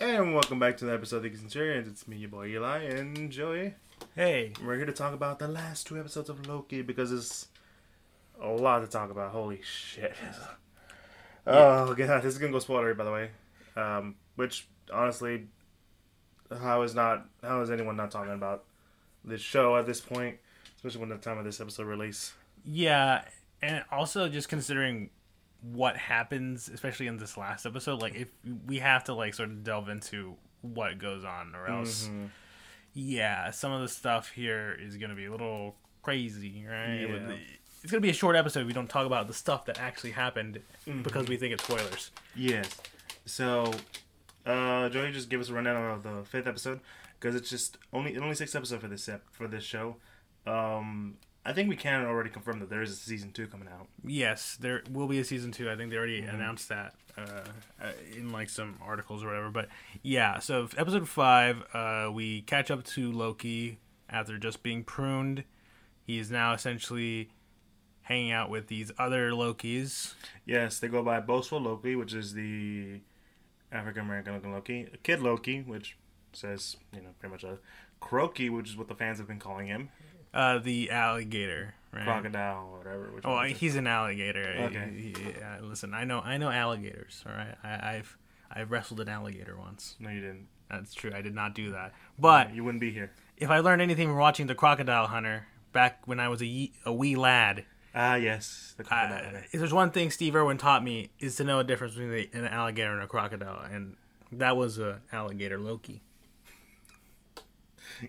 And welcome back to the episode of the Centurions. It's me, your boy Eli, and Joey. Hey. We're here to talk about the last two episodes of Loki because it's a lot to talk about. Holy shit. Oh, god. This is going to go spoilery, by the way. Um, which, honestly, how is not, how is anyone not talking about this show at this point? Especially when the time of this episode release. Yeah, and also just considering what happens, especially in this last episode, like if we have to like sort of delve into what goes on, or else, Mm-hmm. yeah, some of the stuff here is gonna be a little crazy, right? Yeah. It's gonna be a short episode. We don't talk about the stuff that actually happened Mm-hmm. because we think it's spoilers. Yes. So, uh, Joey just give us a rundown of the fifth episode because it's just only only six episodes for this ep- for this show. Um, I think we can already confirm that there is a season two coming out. Yes, there will be a season two. I think they already Mm-hmm. announced that uh, uh, in like some articles or whatever. But yeah, so episode five, uh, we catch up to Loki after just being pruned. He is now essentially hanging out with these other Lokis. Yes, they go by boastful Loki, which is the African American looking Loki, Kid Loki, which says you know pretty much a Croaky, which is what the fans have been calling him, Uh, the alligator, right? crocodile, or whatever. Which Oh, one is it? he's an alligator. Okay. He- he- yeah, listen, I know, I know alligators. All right, I, I've I've wrestled an alligator once. no, you didn't. That's true. I did not do that, but You wouldn't be here. if I learned anything from watching The Crocodile Hunter back when I was a, ye- a wee lad, Ah, yes, the I, crocodile. if there's one thing Steve Irwin taught me is to know the difference between the, an alligator and a crocodile, and that was a alligator Loki.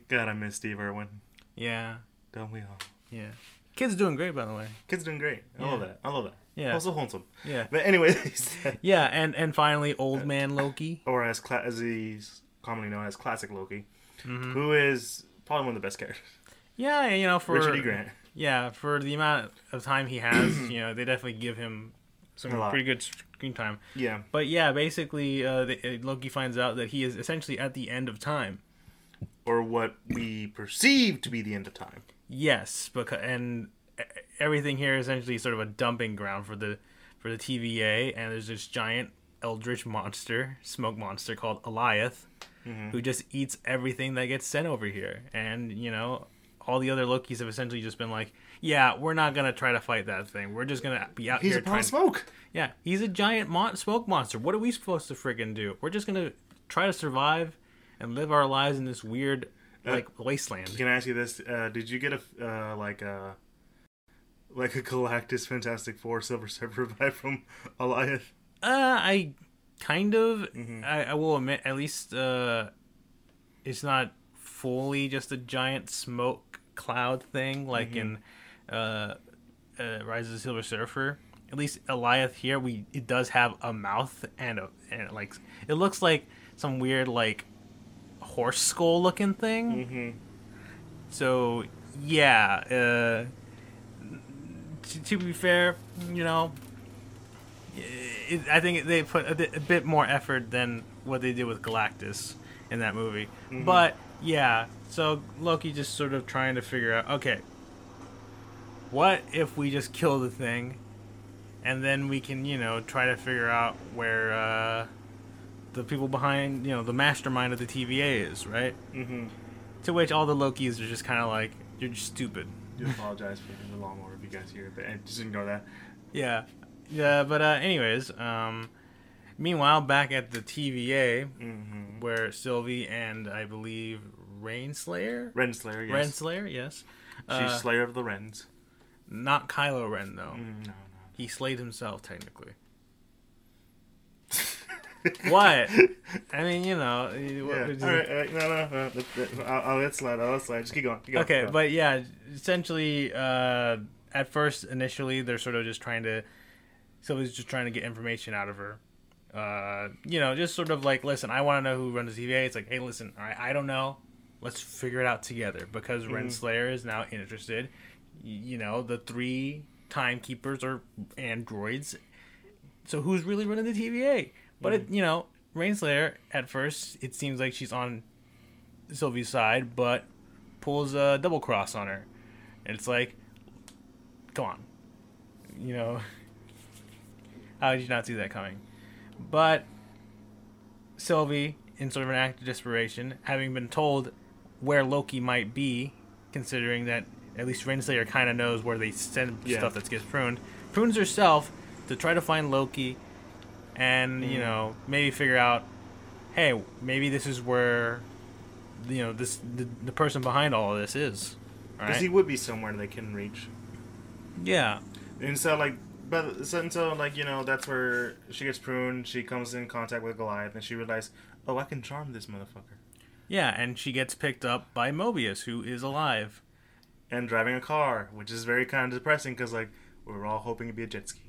God, I miss Steve Irwin. Yeah, Don't we all? yeah. Kid's doing great, by the way. Kids doing great. I love Yeah. that. I love that. Yeah. Also wholesome. Yeah, But anyways, yeah, and and finally, old man Loki. or as cla- as he's commonly known as classic Loki, Mm-hmm. who is probably one of the best characters. Yeah, you know, for Richard E. Grant. Yeah, for the amount of time he has, you know, they definitely give him some A lot. pretty good screen time. Yeah. But yeah, basically, uh, the, uh, Loki finds out that he is essentially at the end of time. Or what we perceive to be the end of time. Yes, because and everything here is essentially sort of a dumping ground for the for the TVA, and there's this giant eldritch monster, smoke monster called Alioth, mm-hmm. who just eats everything that gets sent over here. And you know, all the other Lokis have essentially just been like, "Yeah, we're not gonna try to fight that thing. We're just gonna be out He's here a pile trying." smoke. Yeah, he's a giant mon- smoke monster. What are we supposed to friggin' do? We're just gonna try to survive and live our lives in this weird like wasteland. Can I ask you this? Uh, did you get a uh, like a like a Galactus Fantastic Four Silver Surfer vibe from Alioth? Uh, I kind of. Mm-hmm. I, I will admit, at least, uh, it's not fully just a giant smoke cloud thing like in uh, uh, Rise of the Silver Surfer. At least Alioth here, we it does have a mouth and a and like it looks like some weird like horse skull looking thing. Mm-hmm. So yeah, uh, to, to be fair, you know, it, I think they put a bit, a bit more effort than what they did with Galactus in that movie. But yeah, so Loki just sort of trying to figure out, okay, what if we just kill the thing, and then we can, you know, try to figure out where uh, the people behind, you know, the mastermind of the TVA is, right? Mm-hmm. To which all the Lokis are just kind of like, you're just stupid. Do apologize for the order if you guys hear it, but eh, just ignore that. Yeah, yeah. But uh, anyways, um, meanwhile, back at the TVA, Mm-hmm. where Sylvie and I believe Rainslayer, Renslayer, yes. Renslayer, yes, She's uh, Slayer of the Wrens. not Kylo Ren though. Mm, no, He slayed himself technically. What? I mean, you know. no. what- Yeah. All right, all right. No, no, no. That- that- I'll, I'll let slide. I'll let slide. Just keep going. Keep going. Okay, but yeah, essentially, uh, at first, initially, they're sort of just trying to. Sylvie's just trying to get information out of her. Uh, you know, just sort of like, listen, I want to know who runs the TVA. It's like, hey, listen, all right, I don't know. Let's figure it out together because Mm-hmm. Renslayer is now interested. You know, the three timekeepers are androids. So who's really running the TVA? But Mm-hmm. it, you know, Renslayer at first it seems like she's on Sylvie's side, but pulls a double cross on her. And it's like, come on. You know, how did you not see that coming? But Sylvie in sort of an act of desperation, having been told where Loki might be, considering that at least Renslayer kind of knows where they send Yeah. stuff that gets pruned, prunes herself to try to find Loki, and you Mm. know maybe figure out, hey, maybe this is where, you know, this the, the person behind all of this is. Because right? he would be somewhere they can reach. yeah. And so, like, but so, and so, like, you know, that's where she gets pruned. She comes in contact with Goliath, and she realizes, oh, I can charm this motherfucker. Yeah, and she gets picked up by Mobius, who is alive. And driving a car, which is very kind of depressing because, like, we were all hoping it'd be a jet ski.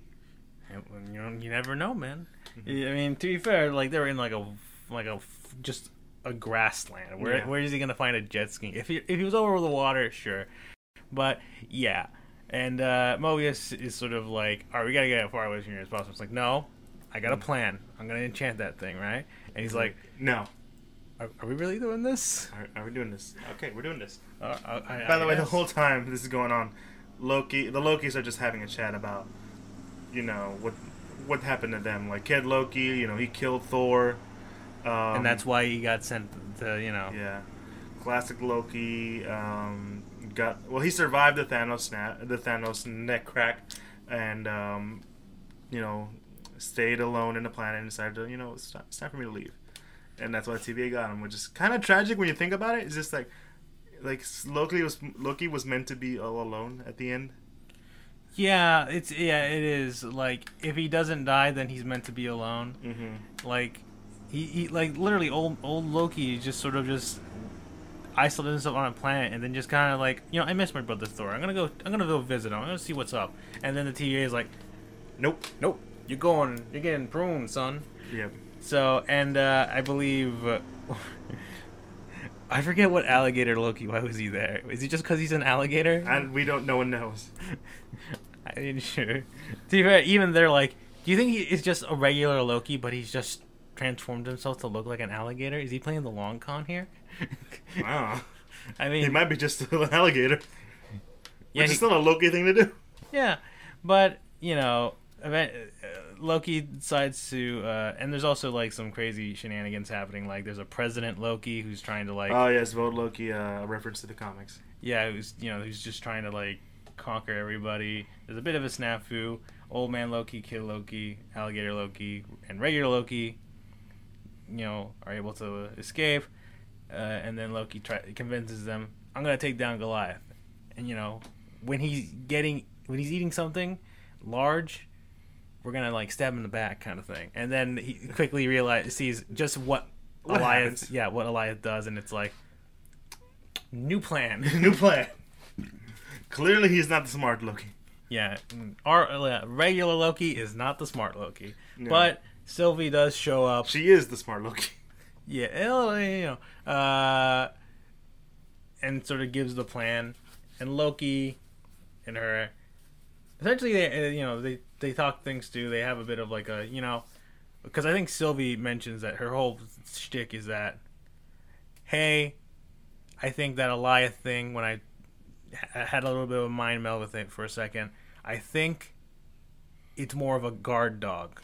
You know, you never know, man. Mm-hmm. I mean, to be fair, like they were in like a like a just a grassland. Where Yeah. where is he gonna find a jet ski? If he if he was over the water, sure. But yeah, and uh, Mobius is sort of like, all right, we gotta get as far away from here as possible. It's like, no, I got a Mm-hmm. plan. I'm gonna enchant that thing, right? And he's like, no. are, are we really doing this? Are, are we doing this? Okay, we're doing this. Uh, I, I, By the I way, the whole time this is going on, Loki, the Lokis are just having a chat about, you know, what what happened to them. Like Kid Loki, you know, he killed Thor. Um, and that's why he got sent to you know. yeah, classic Loki. Um, got well, he survived the Thanos snap, the Thanos neck crack, and um, you know, stayed alone in the planet and decided to, you know, it's time, it's time for me to leave. And that's why TVA got him, which is kind of tragic when you think about it. It's just like, like Loki was Loki was meant to be all alone at the end. Yeah, it's yeah, it is. Like if he doesn't die, then he's meant to be alone. Mm-hmm. Like he, he like literally old old Loki just sort of just isolated himself on a planet and then just kind of like you know I miss my brother Thor. I'm gonna go. I'm gonna go visit him. I'm gonna see what's up. And then the TVA is like, Nope. nope, you're going. You're getting pruned, son. Yeah. So and uh, I believe. I forget what alligator Loki. Why was he there? Is he just because he's an alligator? And we don't. No one knows. I mean, sure. To be fair, even they're like, do you think he is just a regular Loki, but he's just transformed himself to look like an alligator? Is he playing the long con here? Wow. I mean, He might be just an alligator. yeah, which he- is still a Loki thing to do. yeah, but you know, event, uh, Loki decides to, uh, and there's also like some crazy shenanigans happening. Like, there's a President Loki who's trying to like, Oh yes, vote Loki. Uh, a reference to the comics. yeah, who's you know, who's just trying to like conquer everybody. There's a bit of a snafu. Old man Loki, Kid Loki, Alligator Loki, and regular Loki, you know, are able to escape. Uh, and then Loki try, convinces them, "I'm gonna take down Goliath." And you know, when he's getting, when he's eating something large, we're gonna like stab him in the back, kind of thing. And then he quickly realizes sees just what, What Goliath, happens? yeah, what Goliath does, and it's like, new plan. New plan. Clearly, he's not the smart Loki. Yeah, mm, our uh, regular Loki is not the smart Loki, No. but Sylvie does show up. She is the smart Loki. Yeah, you know, uh, and sort of gives the plan, and Loki and her, essentially, they uh, you know they they talk things through. They have a bit of like a you know, because I think Sylvie mentions that her whole shtick is that, hey, I think that Alioth thing when I had a little bit of a mind meld with it for a second, I think it's more of a guard dog,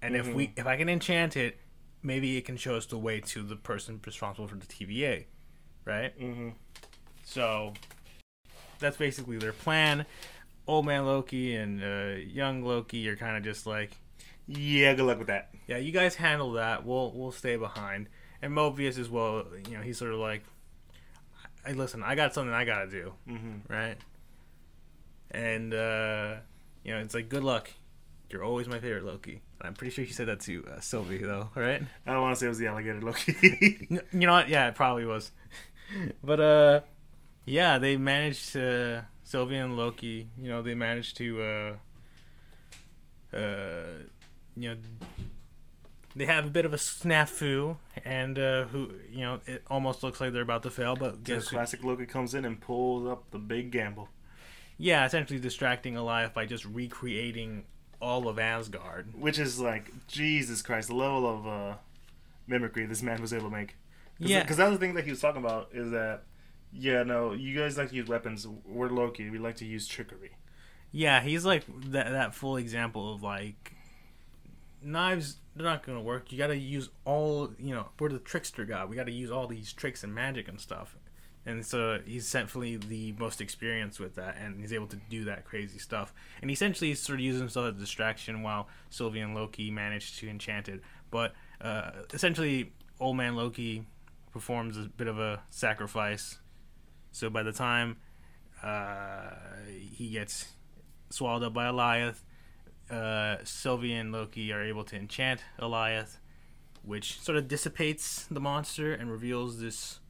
and if we if I can enchant it, maybe it can show us the way to the person responsible for the TVA, right? Mm-hmm. So that's basically their plan. Old man Loki and uh, young Loki are kind of just like, Yeah, good luck with that. yeah, you guys handle that. We'll we'll stay behind. And Mobius as well. You know, he's sort of like, hey, listen, I got something I gotta do, Mm-hmm. right? And uh, you know, it's like, good luck. You're always my favorite Loki. And I'm pretty sure he said that to uh, Sylvie though, right? I don't want to say it was the alligator Loki. You know what? Yeah, it probably was. but uh, yeah, they managed to Sylvie and Loki. You know, they managed to uh, uh, you know, they have a bit of a snafu, and uh, who you know, it almost looks like they're about to fail. But guess who- classic Loki comes in and pulls up the big gamble. yeah, essentially distracting Elias by just recreating all of Asgard. Which is like, Jesus Christ, the level of uh, mimicry this man was able to make. Cause, Yeah. Because that's the thing that he was talking about is that, yeah, no, you guys like to use weapons. We're Loki. We like to use trickery. Yeah, he's like that that full example of like knives they're not gonna work. You gotta use all you know. We're the trickster god. We gotta use all these tricks and magic and stuff. And so he's essentially the most experienced with that, and he's able to do that crazy stuff. And essentially, he's sort of using himself as a distraction while Sylvie and Loki manage to enchant it. But uh, essentially, Old Man Loki performs a bit of a sacrifice. So by the time uh, he gets swallowed up by Alioth, uh, Sylvie and Loki are able to enchant Alioth, which sort of dissipates the monster and reveals this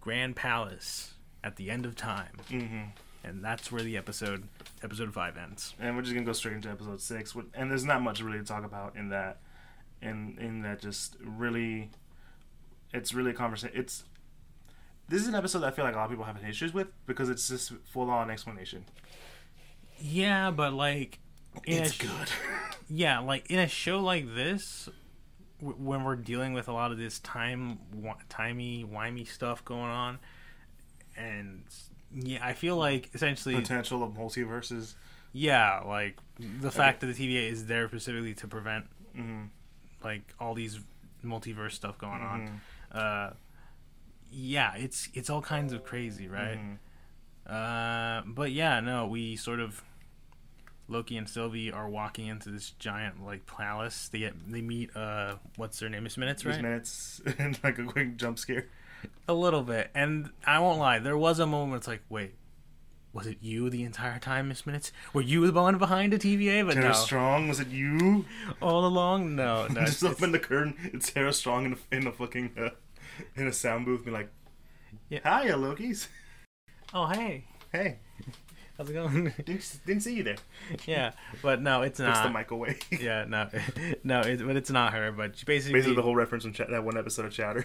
grand palace at the end of time. Mm-hmm. And that's where the episode episode five ends. And we're just gonna go straight into episode six. And there's not much really to talk about in that. In in that, just really, it's really a conversation. It's this is an episode that I feel like a lot of people have issues with because it's just full on explanation. Yeah, but like, It's sh- good. yeah, like in a show like this, w- when we're dealing with a lot of this time, wi- timey, wimey stuff going on, and yeah, I feel like essentially, Potential of multiverses. yeah, like the fact that the TVA is there specifically to prevent Mm-hmm. like all these multiverse stuff going on. Mm-hmm. Uh, yeah, it's it's all kinds of crazy, right? Mhm. Uh, but yeah, no, we sort of Loki and Sylvie are walking into this giant like palace. They get they meet uh what's their name? Miss Minutes, right? minutes and like a quick jump scare. A little bit. And I won't lie, there was a moment where it's like, wait, was it you the entire time, Miss Minutes? Were you the one behind the TVA? But Tara no, Strong, was it you? all along, no, no. just open the curtain. It's Tara Strong in the, in a fucking uh, in a sound booth, be like, Yeah. "Hiya, Loki's. oh hey, Hey, how's it going? didn't, didn't see you there. yeah, but no, it's Puts the not. mic away." Yeah, no, no, it, but it's not her. But she basically, Basically, the whole reference from Ch- that one episode of Chatter.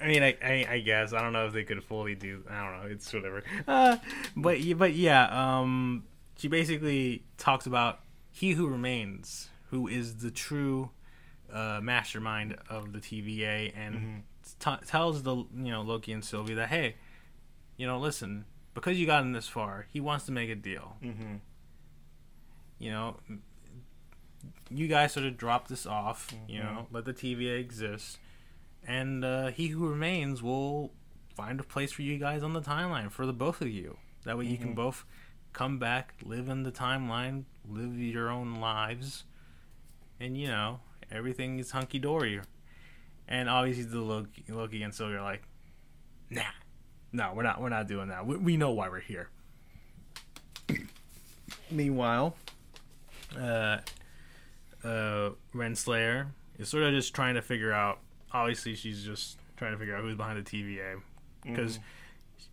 I mean, I, I, I guess I don't know if they could fully do. I don't know. It's whatever. Uh, but but yeah. Um, she basically talks about he who remains, who is the true uh, mastermind of the TVA, and t- tells the you know Loki and Sylvie that hey, you know, listen, because you got him this far, he wants to make a deal. mm-hmm. You know, you guys sort of drop this off. You know, let the TVA exist, and uh, he who remains will find a place for you guys on the timeline for the both of you. That way, you can Mhm. both come back, live in the timeline, live your own lives, and you know everything is hunky dory. And obviously, the Loki, Loki and Sylvie are like, "Nah, no, we're not. We're not doing that. We, we know why we're here." Meanwhile, uh, uh, Renslayer is sort of just trying to figure out. Obviously, she's just trying to figure out who's behind the TVA because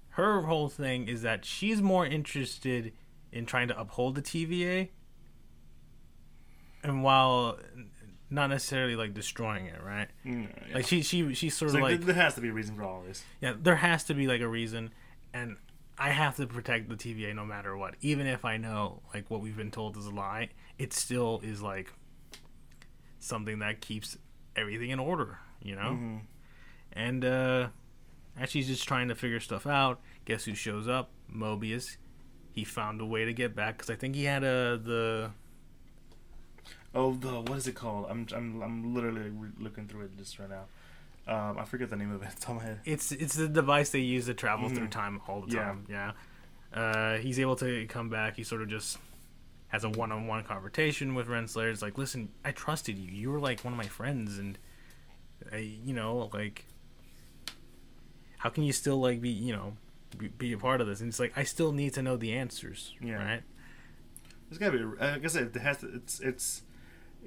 her whole thing is that she's more interested in trying to uphold the TVA, and while not necessarily like destroying it, right? Yeah. Like she she she's sort It's of like, like there, has to be a reason for all this. yeah, there has to be like a reason, and I have to protect the TVA no matter what. Even if I know like what we've been told is a lie, it still is like something that keeps everything in order, you know. Mhm. And uh, as she's just trying to figure stuff out, guess who shows up? Mobius. He found a way to get back because I think he had a the Oh, the what is it called? I'm I'm I'm literally re- looking through it just right now. Um, I forget the name of it. It's on my head. It's it's the device they use to travel through Mhm. time all the Yeah. time. Yeah. Uh, he's able to come back. He sort of just has a one-on-one conversation with Renslayer. It's like, listen, I trusted you. You were like one of my friends, and I, you know, like, how can you still like be, you know, be, be a part of this? And it's like, I still need to know the answers. Yeah. Right. There's gotta be. I guess it has to. It's it's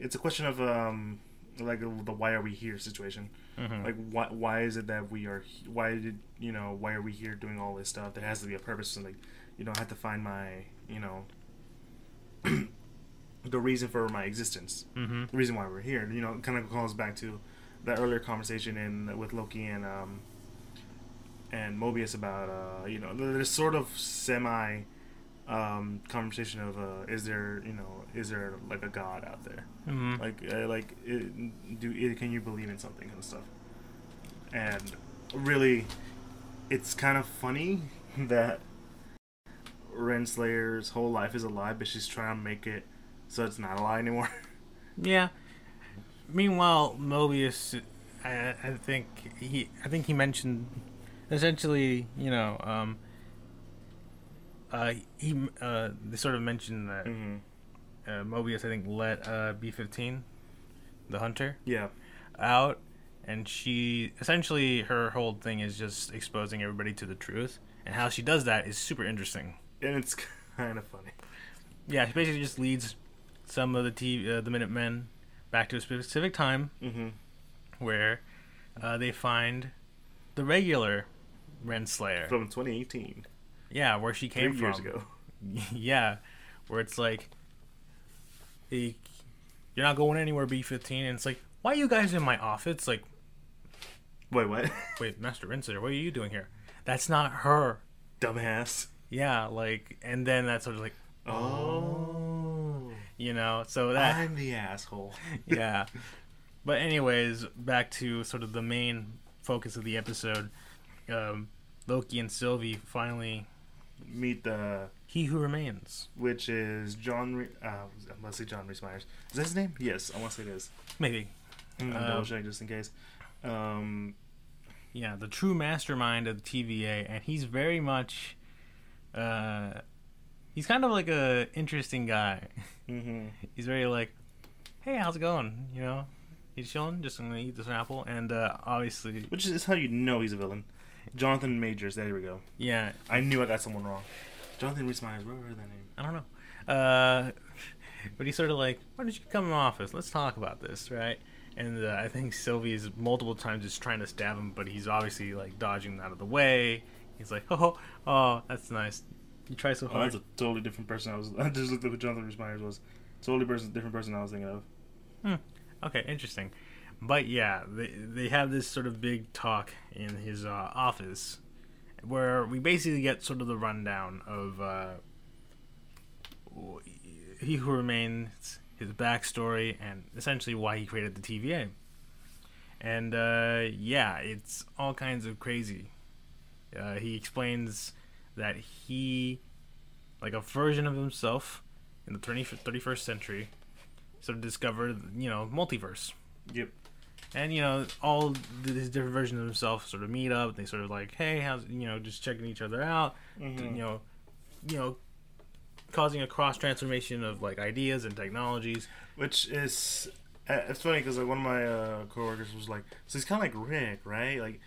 it's a question of um like the why are we here situation. Mhm. Like why why is it that we are? Why did you know? Why are we here doing all this stuff? There has to be a purpose. And like you know, I have to find my you know the reason for my existence. mm-hmm. the reason why we're here. You know, kind of calls back to that earlier conversation in with Loki and um and Mobius about uh you know there's sort of semi um conversation of uh is there you know is there like a god out there? Mm-hmm. like uh, like it, do it, can you believe in something and stuff? And really it's kind of funny that Renslayer's whole life is a lie but she's trying to make it so it's not a lie anymore. Yeah, meanwhile, Mobius, I, I think he, I think he mentioned, essentially, you know, um, uh, he, uh, they sort of mentioned that hmm uh, Mobius, I think, let uh, B fifteen, the hunter, Yeah. out, and she essentially her whole thing is just exposing everybody to the truth, and how she does that is super interesting. And it's kind of funny. Yeah, she basically just leads some of the T, uh, the Minutemen back to a specific time Mm-hmm. where uh, they find the regular Renslayer. From 2018. Yeah, where she came Three from. years ago. yeah, where it's like, hey, you're not going anywhere, B15, and it's like, why are you guys in my office? It's like, Wait, what? wait, Master Renslayer, what are you doing here? That's not her. Dumbass. Yeah, like, and then that's sort of like, Oh. you know, so that I'm the asshole. yeah. But anyways, back to sort of the main focus of the episode. Um, Loki and Sylvie finally Meet the he who remains. which is John. Re- uh, I must say John Rhys Meyers. Is that his name? Yes, I want to say it is. Maybe. I'm Uh, double check just in case. Um, Yeah, the true mastermind of the TVA, and he's very much uh he's kind of like a interesting guy. hmm He's very like, Hey, how's it going? You know? He's chilling, just gonna eat this apple and uh obviously Which is how you know he's a villain. Jonathan Majors. There we go. yeah, I knew I got someone wrong. Jonathan Rhys Meyers. What was that name? I don't know. Uh, but he's sort of like, why don't you come in my office? Let's talk about this, right? And uh, I think Sylvie is multiple times just trying to stab him, but he's obviously like dodging out of the way. He's like, oh, oh, that's nice. You try so hard. Oh, that's a totally different person. I was. I just looked at who Jonathan Rhys Meyers was. Totally person, different person I was thinking of. Hmm. Okay, interesting. But yeah, they they have this sort of big talk in his uh, office, where we basically get sort of the rundown of uh, he who remains, his backstory, and essentially why he created the TVA. And uh, yeah, it's all kinds of crazy. Uh, he explains that he, like a version of himself in the 20, 31st century, sort of discovered, you know, multiverse. Yep. And you know, all these different versions of himself sort of meet up. They sort of like, hey, how's you know, just checking each other out. Mhm. You know, you know, causing a cross transformation of like ideas and technologies. Which is uh, it's funny because like one of my uh, coworkers was like, so he's kind of like Rick, right? Like,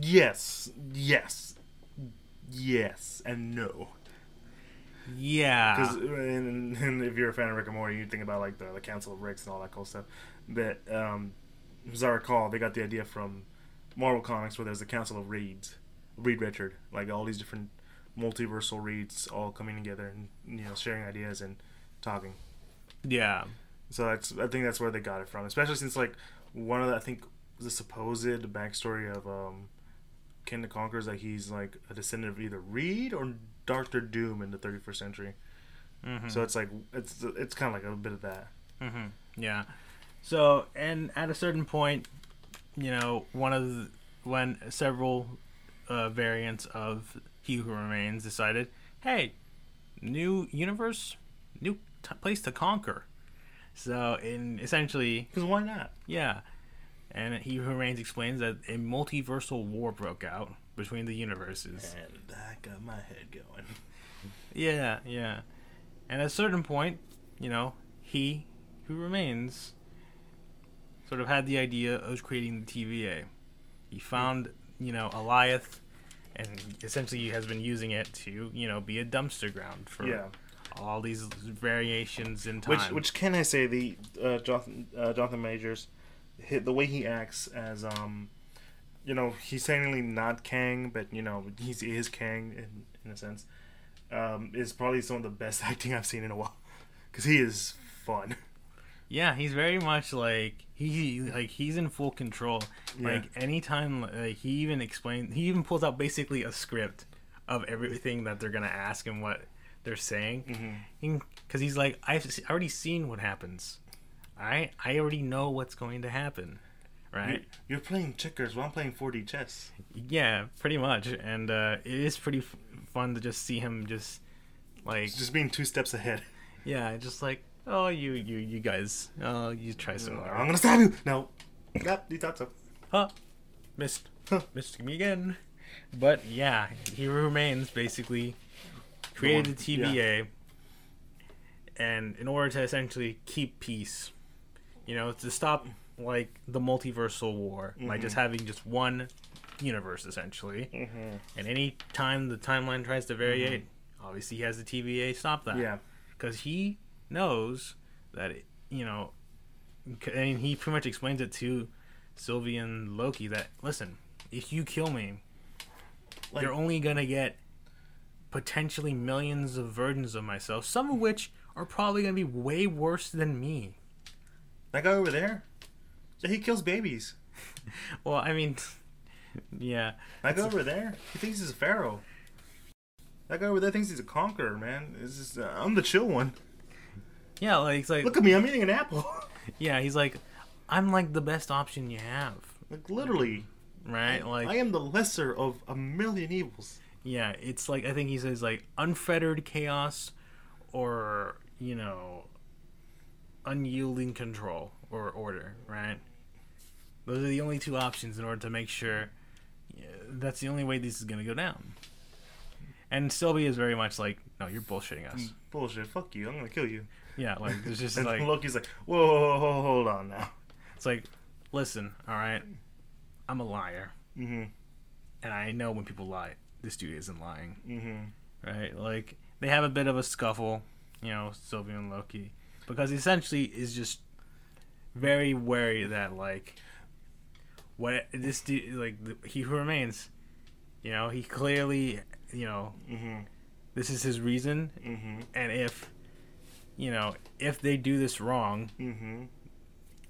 yes, yes, yes, and no. Yeah, Because and, and if you're a fan of Rick and Morty, you think about like the, the Council of Ricks and all that cool stuff. But um, as I recall, they got the idea from Marvel Comics, where there's the Council of Reeds, Reed Richard, like all these different multiversal Reeds all coming together and you know sharing ideas and talking. yeah, So that's I think that's where they got it from, especially since like one of the I think the supposed backstory of um Kang the Conqueror is that he's like a descendant of either Reed or Doctor Doom in the 31st century. hmm So it's like it's it's kind of like a bit of that. hmm yeah. So, and at a certain point, you know, one of the, when several uh, variants of He Who Remains decided, hey, new universe, new t- place to conquer. So, in essentially, Because why not? yeah. And He Who Remains explains that a multiversal war broke out between the universes. And I got my head going. Yeah, yeah. And at a certain point, you know, he who remains sort of had the idea of creating the TVA. He found, you know, Alioth and essentially he has been using it to, you know, be a dumpster ground for Yeah. all these variations in time. Which which can I say the uh, Jonathan uh, Jonathan Majors, the way he acts as um, you know he's technically not Kang, but you know he's he is Kang in in a sense, um, is probably some of the best acting I've seen in a while, because he is fun. Yeah, he's very much like he like he's in full control. Yeah. Like anytime like, he even explains, he even pulls out basically a script of everything that they're gonna ask and what they're saying, because he's like, I've already seen what happens. I I already know what's going to happen, right? You're playing checkers while I'm playing 4D chess. Yeah, pretty much, and uh, it is pretty f- fun to just see him just like just being two steps ahead. Yeah, just like Oh, you, you, you guys. Oh, you try so I'm gonna stab you. No. Yep, you thought so. Huh? Missed. Huh. Missed me again. But yeah, he remains basically created one- TVA, and in order to essentially keep peace, you know, to stop like the multiversal war by just having just one universe essentially. Mm-hmm. And any time the timeline tries to variate, obviously he has the TVA stop that. Yeah. because he knows that it, you know, and he pretty much explains it to Sylvie and Loki that listen, if you kill me, Like- you're only gonna get potentially millions of versions of myself, some of which are probably gonna be way worse than me. That guy over there, so he kills babies. Well, I mean, yeah, That guy over there, he thinks he's a pharaoh. That guy over there thinks he's a conqueror, man. Just, uh, I'm the chill one. Yeah, like it's like Look at me, I'm eating an apple. yeah, he's like, I'm like the best option you have, like literally, right? Like I am the lesser of a million evils. Yeah, it's like I think he says like unfettered chaos or, you know, unyielding control or order, right? Those are the only two options in order to make sure yeah, that's the only way this is going to go down. And Sylvie is very much like, no, you're bullshitting us. Mm, bullshit. Fuck you. I'm gonna kill you. Yeah, like it's just And like Loki's like, whoa, whoa, whoa, hold on now. it's like, listen, all right, I'm a liar, Mm-hmm. and I know when people lie. This dude isn't lying. Mm-hmm. right? Like they have a bit of a scuffle, you know, Sylvie and Loki, because essentially is just very wary that like what this dude like the, he who remains, you know, he clearly you know Mm-hmm. this is his reason, Mm-hmm. and if you know if they do this wrong, Mm-hmm.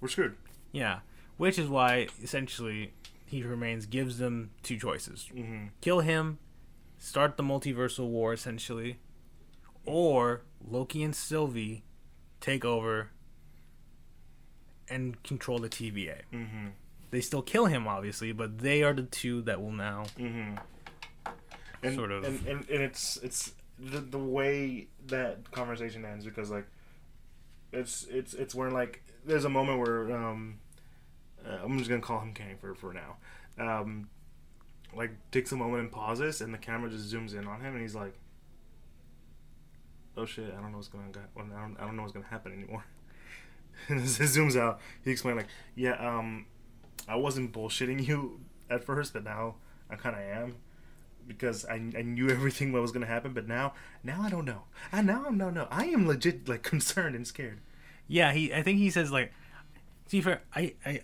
We're screwed. yeah, which is why essentially he remains gives them two choices: Mm-hmm. kill him, start the multiversal war essentially, or Loki and Sylvie take over and control the TVA. Mm-hmm. They still kill him, obviously, but they are the two that will now. Mm-hmm. And, Sort of. and, and, and it's it's the, the way that conversation ends because like it's it's it's where like there's a moment where um uh, I'm just gonna call him Kang for for now. Um like takes a moment and pauses and the camera just zooms in on him and he's like oh shit I don't know what's gonna I don't, I don't know what's gonna happen anymore. And as it zooms out. He explained like yeah um I wasn't bullshitting you at first but now I kind of am because I, I knew everything what was going to happen, but now now I don't know. I now I'm no no. I am legit like concerned and scared. Yeah, he. I think he says like, see for I I. I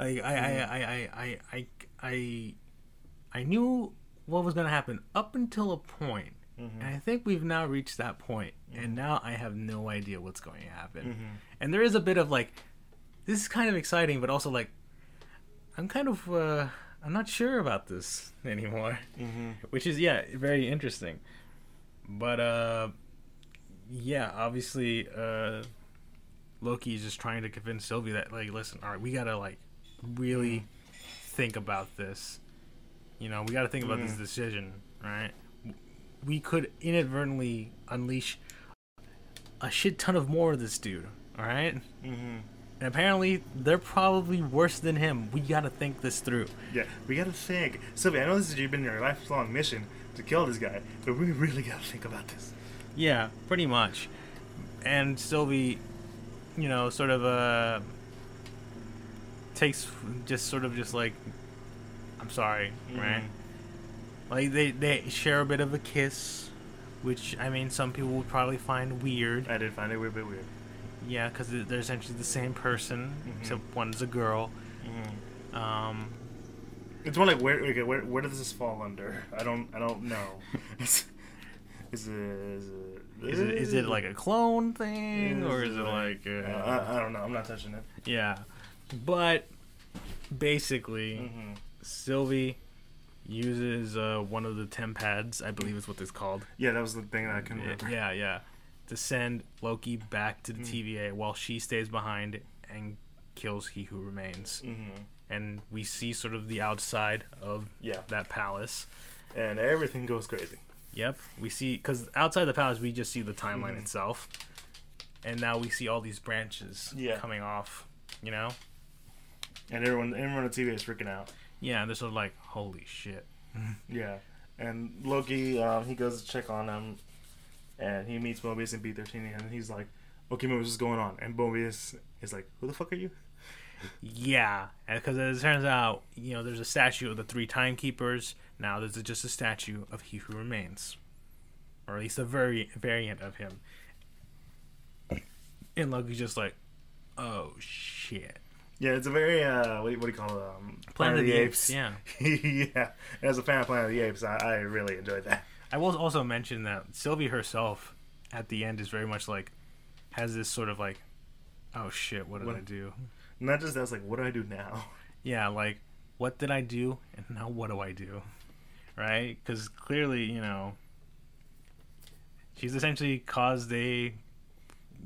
I, mm-hmm. I, I, I, I, I, I knew what was going to happen up until a point, mm-hmm. and I think we've now reached that point, mm-hmm. and now I have no idea what's going to happen. Mm-hmm. And there is a bit of like, this is kind of exciting, but also like, I'm kind of uh, I'm not sure about this anymore, Mm-hmm. which is yeah, very interesting. But uh, yeah, obviously, uh, Loki is just trying to convince Sylvie that like, listen, all right, we gotta like really think about this. You know, we gotta think about this Mhm. decision, right? We could inadvertently unleash a shit ton of more of this dude. All right, Mm-hmm. And apparently they're probably worse than him. We gotta think this through. Yeah, we gotta think, Sylvia. I know this has been your lifelong mission to kill this guy, but we really gotta think about this. Yeah, pretty much. And Sylvie, you know, sort of uh takes just sort of just like I'm sorry, right? Like they they share a bit of a kiss, which I mean some people would probably find weird. I did find it a bit weird. Yeah, because they're essentially the same person, Mhm. except one's a girl. Mm-hmm. Um, It's more like where okay, where where does this fall under? I don't I don't know. is it is it is it is it like a clone thing or is it like Uh, uh, I, I don't know. I'm not touching it. yeah? But basically. Mm-hmm. Sylvie uses uh, one of the TemPads. I believe is what it's called. Yeah, that was the thing that I couldn't remember. Yeah, yeah. To send Loki back to the Mhm. TVA while she stays behind and kills He Who Remains. Mm-hmm. And we see sort of the outside of Yeah, that palace. and everything goes crazy. Yep, we see because outside the palace we just see the timeline Mhm. itself, and now we see all these branches Yeah. coming off. You know, And everyone, everyone on TV is freaking out. yeah, and they're sort of like, holy shit. Yeah, and Loki, um, he goes to check on him, and he meets Mobius and B13, and he's like, "Okay, Mobius, what's going on?" And Mobius is like, "Who the fuck are you?" Yeah, because it turns out, you know, there's a statue of the three timekeepers. Now there's just a statue of He Who Remains, or at least a very variant of him. And Loki's just like, oh shit. Yeah, it's a very uh, what do you, what do you call it? Um, Planet of the Apes, yeah. yeah. As a fan of Planet of the Apes, I, I really enjoyed that. I will also mention that Sylvie herself, at the end, is very much like, has this sort of like, oh shit, what did What- I do? Not just that, it's like, what do I do now? Yeah, like, what did I do, and now what do I do? Right? Because clearly, you know, she's essentially caused a,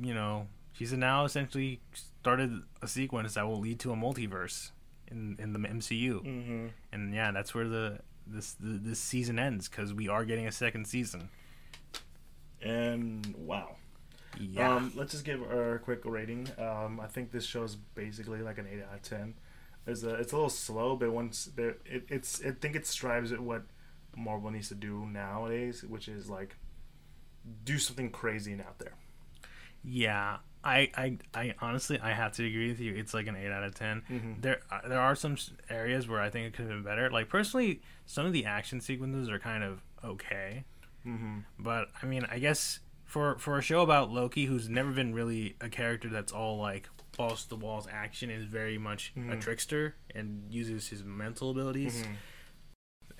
you know, she's now essentially started a sequence that will lead to a multiverse in in the MCU, Mm-hmm. and yeah, that's where the this the, this season ends because we are getting a second season. And wow. Yeah. Um, let's just give our quick rating. Um, I think this show is basically like an eight out of ten. It's a, it's a little slow, but once there, it, it's I think it strives at what Marvel needs to do nowadays, which is like do something crazy and out there. Yeah, I, I, I honestly I have to agree with you. It's like an eight out of 10 Mhm. There uh, there are some areas where I think it could have been better. Like personally, some of the action sequences are kind of okay, Mm-hmm. but I mean, I guess for for a show about Loki, who's never been really a character that's all like balls to the walls action, is very much a Mhm. trickster and uses his mental abilities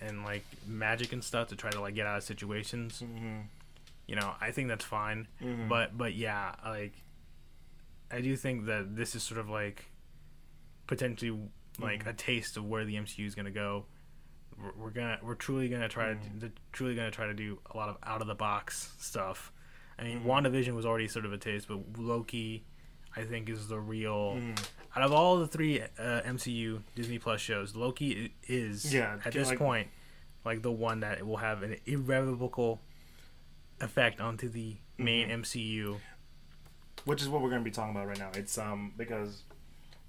and like magic and stuff to try to like get out of situations. Mm-hmm. You know, I think that's fine. Mm-hmm. But but yeah, like I do think that this is sort of like potentially like Mhm. a taste of where the MCU is gonna go. We're, we're gonna we're truly gonna try Mhm. to they're truly gonna try to do a lot of out of the box stuff. I mean, Mhm. WandaVision was already sort of a taste, but Loki, I think, is the real. Mhm. Out of all the three uh, MCU Disney Plus shows, Loki is Yeah, at this like- point like the one that will have an irrevocable effect onto the main. MCU. Which is what we're going to be talking about right now. It's um because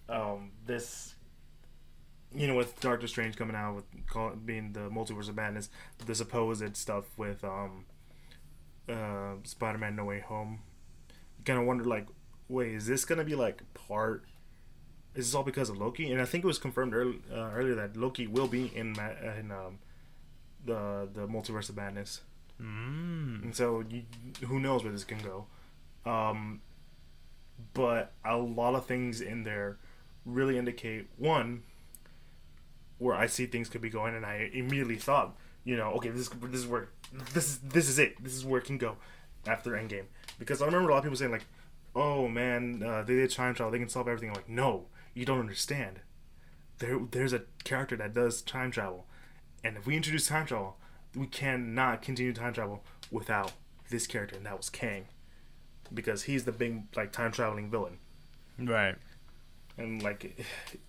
um this you know with Doctor Strange coming out with call, being the multiverse of madness, the supposed stuff with um uh Spider-Man No Way Home. You kind of wonder like, wait, is this going to be like part? Is this all because of Loki? And I think it was confirmed early, uh, earlier that Loki will be in ma- in um the the multiverse of madness. Mm. And so you, who knows where this can go. Um, but a lot of things in there really indicate one where I see things could be going, and I immediately thought, you know, okay, this this is where this is this is it. This is where it can go after Endgame. Because I remember a lot of people saying like, "Oh man, uh, they did time travel. They can solve everything." I'm like, no, you don't understand. There, there's a character that does time travel, and if we introduce time travel, we cannot continue time travel without this character, and that was Kang, because he's the big like time traveling villain, Right. and like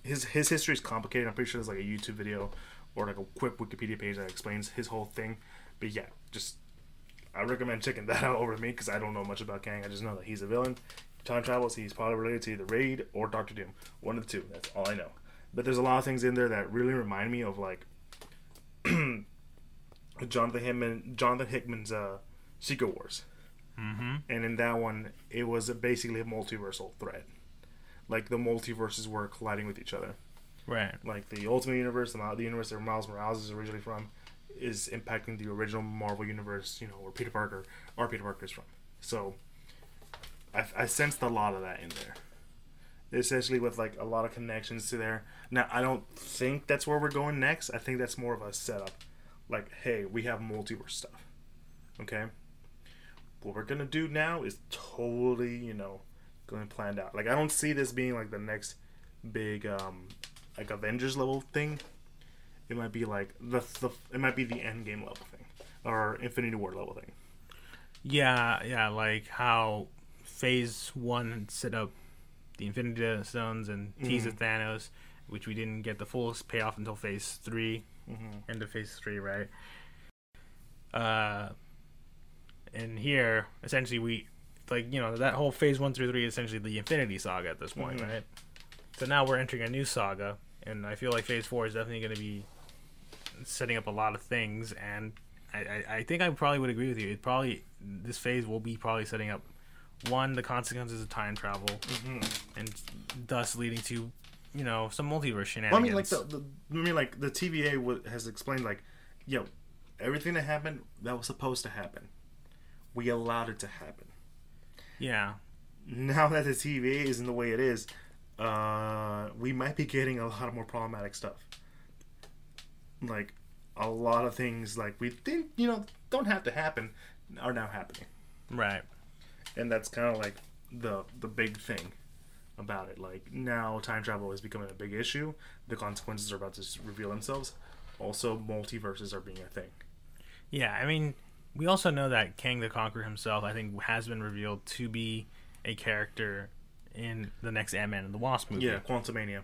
his his history is complicated. I'm pretty sure there's like a YouTube video or like a quick Wikipedia page that explains his whole thing. But yeah, just I recommend checking that out over me because I don't know much about Kang. I just know that he's a villain. Time travels. He's probably related to either Reed or Doctor Doom. One of the two. That's all I know. But there's a lot of things in there that really remind me of like Jonathan Hickman, Jonathan Hickman's uh, Secret Wars, Mm-hmm. and in that one, it was basically a multiversal threat. Like the multiverses were colliding with each other. Right. Like the Ultimate Universe, the, the universe that Miles Morales is originally from, is impacting the original Marvel universe. You know where Peter Parker, or Peter Parker is from. So, I, I sensed a lot of that in there. Essentially, with like a lot of connections to there. Now, I don't think that's where we're going next. I think that's more of a setup. Like, hey, we have multiverse stuff. Okay. What we're gonna do now is totally, you know, going planned out. Like, I don't see this being like the next big, um, like Avengers level thing. It might be like the, the it might be the end game level thing or Infinity War level thing. Yeah, yeah, like how Phase One set up the Infinity Stones and teased Mhm. Thanos, which we didn't get the full payoff until Phase 3 Mm-hmm. end of Phase Three, right? Uh, and here, essentially, we like you know that whole phase one through three is essentially the Infinity Saga at this point, Mhm. right? So now we're entering a new saga, and I feel like phase four is definitely going to be setting up a lot of things, and I, I, I think I probably would agree with you. It probably this phase will be probably setting up one the consequences of time travel, and thus leading to you know some multiverse shenanigans. Well, I mean, like the, the I mean, like the TVA w- has explained, like, yo, everything that happened that was supposed to happen, we allowed it to happen. yeah, Now that the TVA is in the way it is, uh, we might be getting a lot of more problematic stuff. Like a lot of things, like we think, you know, don't have to happen, are now happening, right. and that's kind of like the the big thing about it. Like now, time travel is becoming a big issue. The consequences are about to reveal themselves. Also, multiverses are being a thing. Yeah, I mean, we also know that Kang the Conqueror himself, I think, has been revealed to be a character in the next Ant Man and the Wasp movie. Yeah, Quantumania.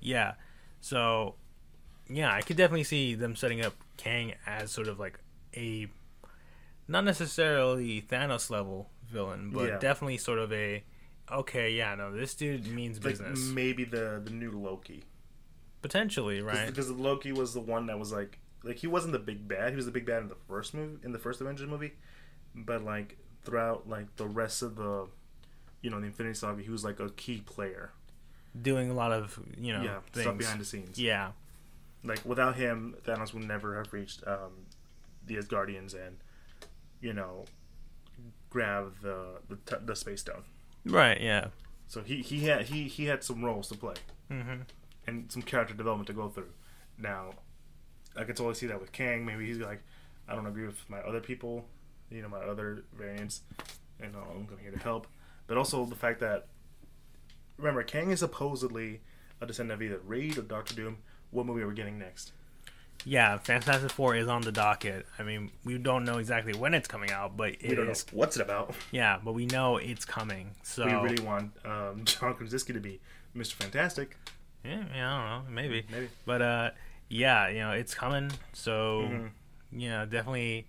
Yeah. So, yeah, I could definitely see them setting up Kang as sort of like a not necessarily Thanos level villain, but Yeah. definitely sort of a okay, yeah, no, this dude means Like business. maybe the the new Loki. Potentially, right? Because Loki was the one that was like like he wasn't the big bad. He was the big bad in the first movie in the first Avengers movie, but like throughout like the rest of the you know the Infinity Saga, he was like a key player. Doing a lot of, you know, yeah, things. stuff behind the scenes. Yeah. Like without him, Thanos would never have reached um, the Asgardians and you know grab the the, t- the space stone. Right, yeah. So he he had he he had some roles to play. Mhm. and some character development to go through. Now, I could totally see that with Kang. Maybe he's like, I don't agree with my other people, you know, my other variants, and uh, I'm going here to help. But also the fact that, remember, Kang is supposedly a descendant of either Reed or Doctor Doom. What movie are we getting next? Yeah, Fantastic Four is on the docket. I mean, we don't know exactly when it's coming out, but we don't is. know what's it about. Yeah, but we know it's coming. So We really want um, John Krasinski to be Mr. Fantastic. yeah, yeah, I don't know, maybe. Maybe. But uh, yeah, you know, it's coming. So Mhm. you know, definitely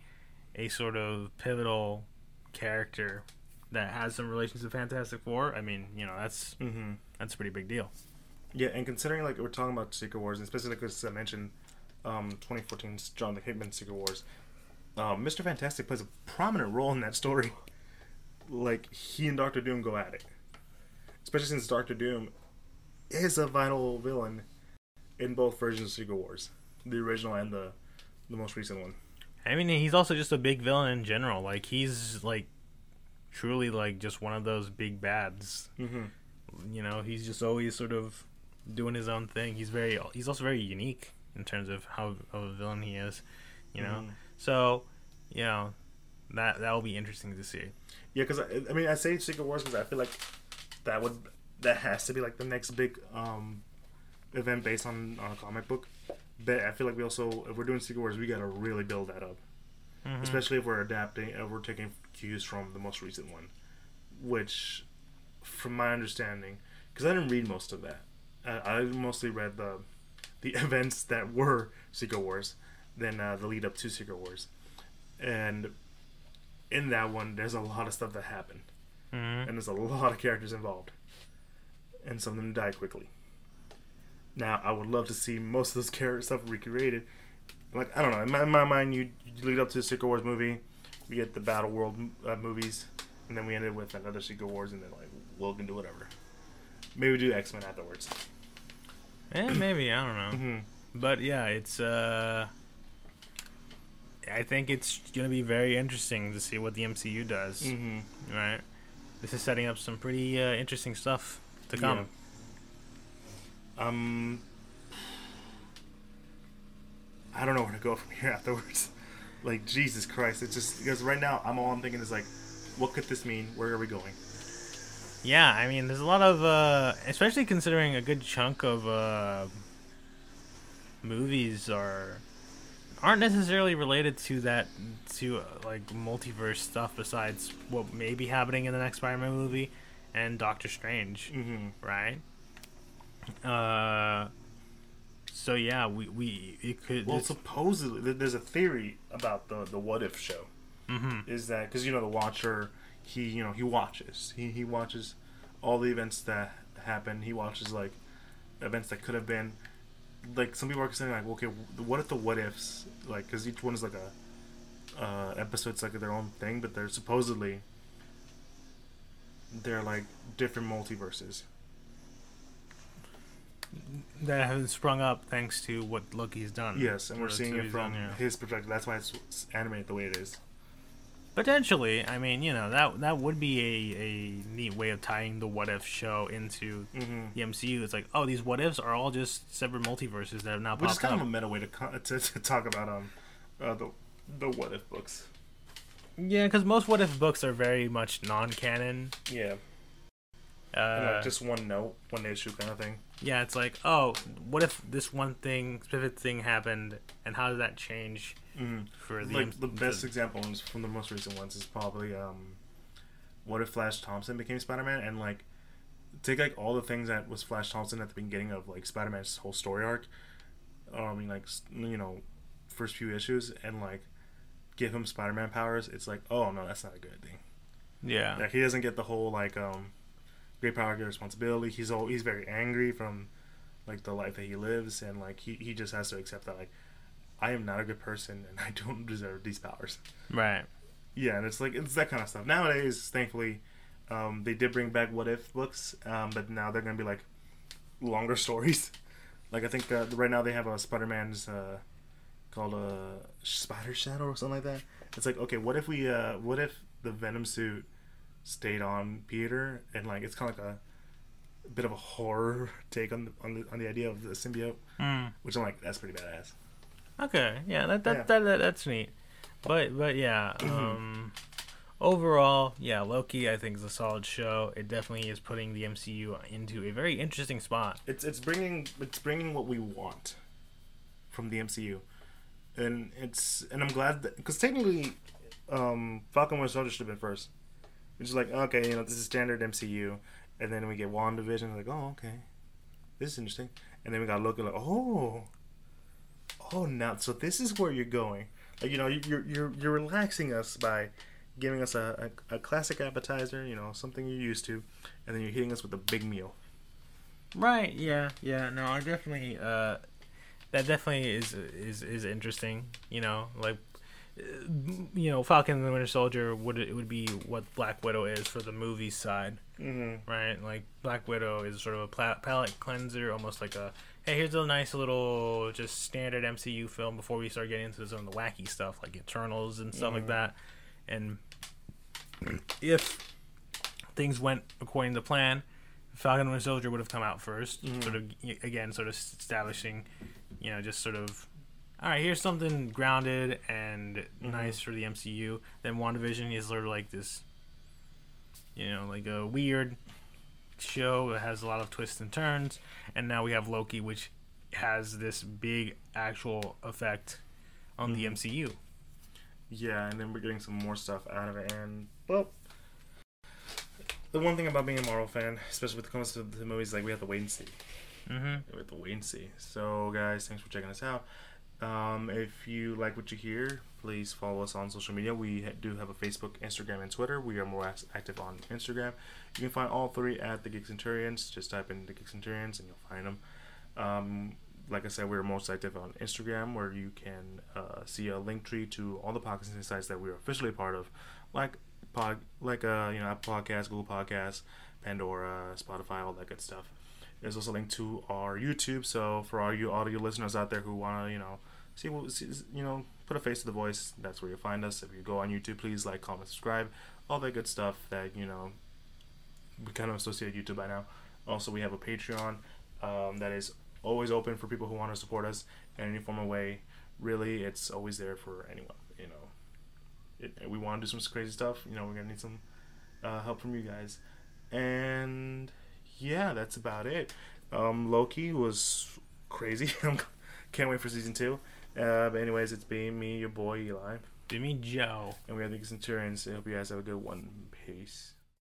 a sort of pivotal character that has some relations to Fantastic Four. I mean, you know, that's Mm-hmm. that's a pretty big deal. Yeah, and considering like we're talking about Secret Wars, and specifically because I mentioned um, 2014's Jonathan Hickman Secret Wars, um, Mr. Fantastic plays a prominent role in that story. Like he and Doctor Doom go at it, especially since Doctor Doom is a vital villain in both versions of Secret Wars, the original and the the most recent one. I mean, he's also just a big villain in general. Like he's like truly like just one of those big bads. Mm-hmm. You know, he's just always sort of doing his own thing. He's very he's also very unique in terms of how of a villain he is. You know, Mhm. so you know that that will be interesting to see. Yeah, because I, I mean I say Secret Wars because I feel like that would that has to be like the next big um, event based on, on a comic book. But I feel like we also if we're doing Secret Wars, we gotta really build that up, Mhm. especially if we're adapting, if we're taking cues from the most recent one, which, from my understanding, because I didn't read most of that, I, I mostly read the the events that were Secret Wars, then uh, the lead up to Secret Wars, and in that one, there's a lot of stuff that happened Mhm. and there's a lot of characters involved, and some of them die quickly. Now, I would love to see most of those character stuff recreated. Like I don't know, in my, in my mind, you, you lead up to the Secret Wars movie, we get the Battle World uh, movies, and then we ended with another Secret Wars, and then like we'll can do whatever. Maybe we do X Men afterwards. Eh, maybe I don't know. Mm-hmm. But yeah, it's uh I think it's gonna be very interesting to see what the MCU does. Mm-hmm. Right? This is setting up some pretty uh, interesting stuff to come. Um, I don't know where to go from here afterwards. Like Jesus Christ, it's just because right now I'm all I'm thinking is like, what could this mean? Where are we going? Yeah, I mean, there's a lot of, uh, especially considering a good chunk of uh, movies are aren't necessarily related to that to uh, like multiverse stuff. Besides what may be happening in the next Spider-Man movie and Doctor Strange, Mm-hmm. right? Uh, so yeah, we we it could. Well, supposedly there's a theory about the the what if show. Mhm. Is that because you know the watcher, he you know he watches he he watches all the events that happen. He watches like events that could have been. Like some people are saying, like, okay, what if the what ifs like because each one is like a uh, episode's like their own thing, but they're supposedly they're like different multiverses. That have sprung up thanks to what Loki's done. Yes, and we're seeing it from done, yeah. his perspective. That's why it's animated the way it is. Potentially, I mean, you know, that that would be a, a neat way of tying the what if show into Mm-hmm. the MCU. It's like, oh, these what ifs are all just separate multiverses that have now Which is kind up. of a meta way to, to, to talk about um uh, the the what if books. yeah, because most what if books are very much non-canon. Yeah, Uh, and like just one note, one issue kind of thing. Yeah, it's like, oh, what if this one thing, specific thing happened, and how does that change Mm. for the Like M- the best example is from the most recent ones is probably um, what if Flash Thompson became Spider Man and like take like all the things that was Flash Thompson at the beginning of like Spider Man's whole story arc. Or, I mean like you know, first few issues and like give him Spider Man powers. It's like oh no, that's not a good thing. Yeah, Like he doesn't get the whole like um great power great responsibility. He's all he's very angry from like the life that he lives and like he, he just has to accept that like I am not a good person and I don't deserve these powers. right. Yeah, and it's like it's that kind of stuff. Nowadays, thankfully, um, they did bring back what if books, um, but now they're gonna be like longer stories. Like I think uh, right now they have a Spider Man's uh, called a Spider Shadow or something like that. It's like okay, what if we uh, what if the Venom suit stayed on Peter and like it's kind of like a, a bit of a horror take on the on the on the idea of the symbiote, Mm. which I'm like that's pretty badass. Okay, yeah, that that, Yeah. That, that that's neat. But but yeah, um overall, yeah, Loki I think is a solid show. It definitely is putting the MCU into a very interesting spot. it's it's bringing it's bringing what we want from the MCU, and it's and I'm glad that because technically, um, Falcon Winter Soldier should have been first. It's like okay, you know, this is standard MCU, and then we get WandaVision, like oh okay, this is interesting, and then we got Loki, like oh, oh now so this is where you're going, like you know you- you're you're you're relaxing us by giving us a, a, a classic appetizer, you know, something you're used to, and then you're hitting us with a big meal. Right, yeah, yeah. No, I definitely uh that definitely is is is interesting, you know, like you know, Falcon and the Winter Soldier would it would be what Black Widow is for the movie side. Mm-hmm. right? Like Black Widow is sort of a palette cleanser, almost like a hey, here's a nice little just standard MCU film before we start getting into some of the wacky stuff like Eternals and stuff like Mhm. that. And if things went according to plan, Falcon and the Winter Soldier would have come out 1st Mhm. sort of again, sort of establishing, you know, just sort of. All right, here's something grounded and Mhm. nice for the MCU. Then WandaVision is sort of like this you know, like a weird show that has a lot of twists and turns. And now we have Loki, which has this big actual effect on the Mhm. MCU. Yeah, and then we're getting some more stuff out of it. And well, the one thing about being a Marvel fan, especially with the comes to the movies, like we have to wait and see. Mm-hmm. We have to wait and see. So, guys, thanks for checking us out. Um, if you like what you hear, please follow us on social media. We do have a Facebook, Instagram, and Twitter. We are more act- active on Instagram. You can find all three at the Geek Centurions. Just type in the Geek Centurions and you'll find them. Um, like I said, we're most active on Instagram, where you can uh, see a link tree to all the podcasting sites that we're officially part of, like pod, like uh, you know, Apple Podcasts, Google Podcasts, Pandora, Spotify, all that good stuff. There's also a link to our YouTube. So for all you audio listeners out there who want to, you know, see, what you know, put a face to the voice, that's where you'll find us. If you go on YouTube, please like, comment, subscribe, all that good stuff that you know we kind of associate YouTube by now. Also, we have a Patreon um, that is always open for people who want to support us in any form of way. Really, it's always there for anyone. You know, it, we want to do some crazy stuff. You know, we're gonna need some uh, help from you guys. And yeah, that's about it. Um, Loki was crazy. Can't wait for season two. Uh, but anyways, it's been me, your boy Eli, Jimmy Joe. and we have the Centurions. I hope you guys have a good one. Peace.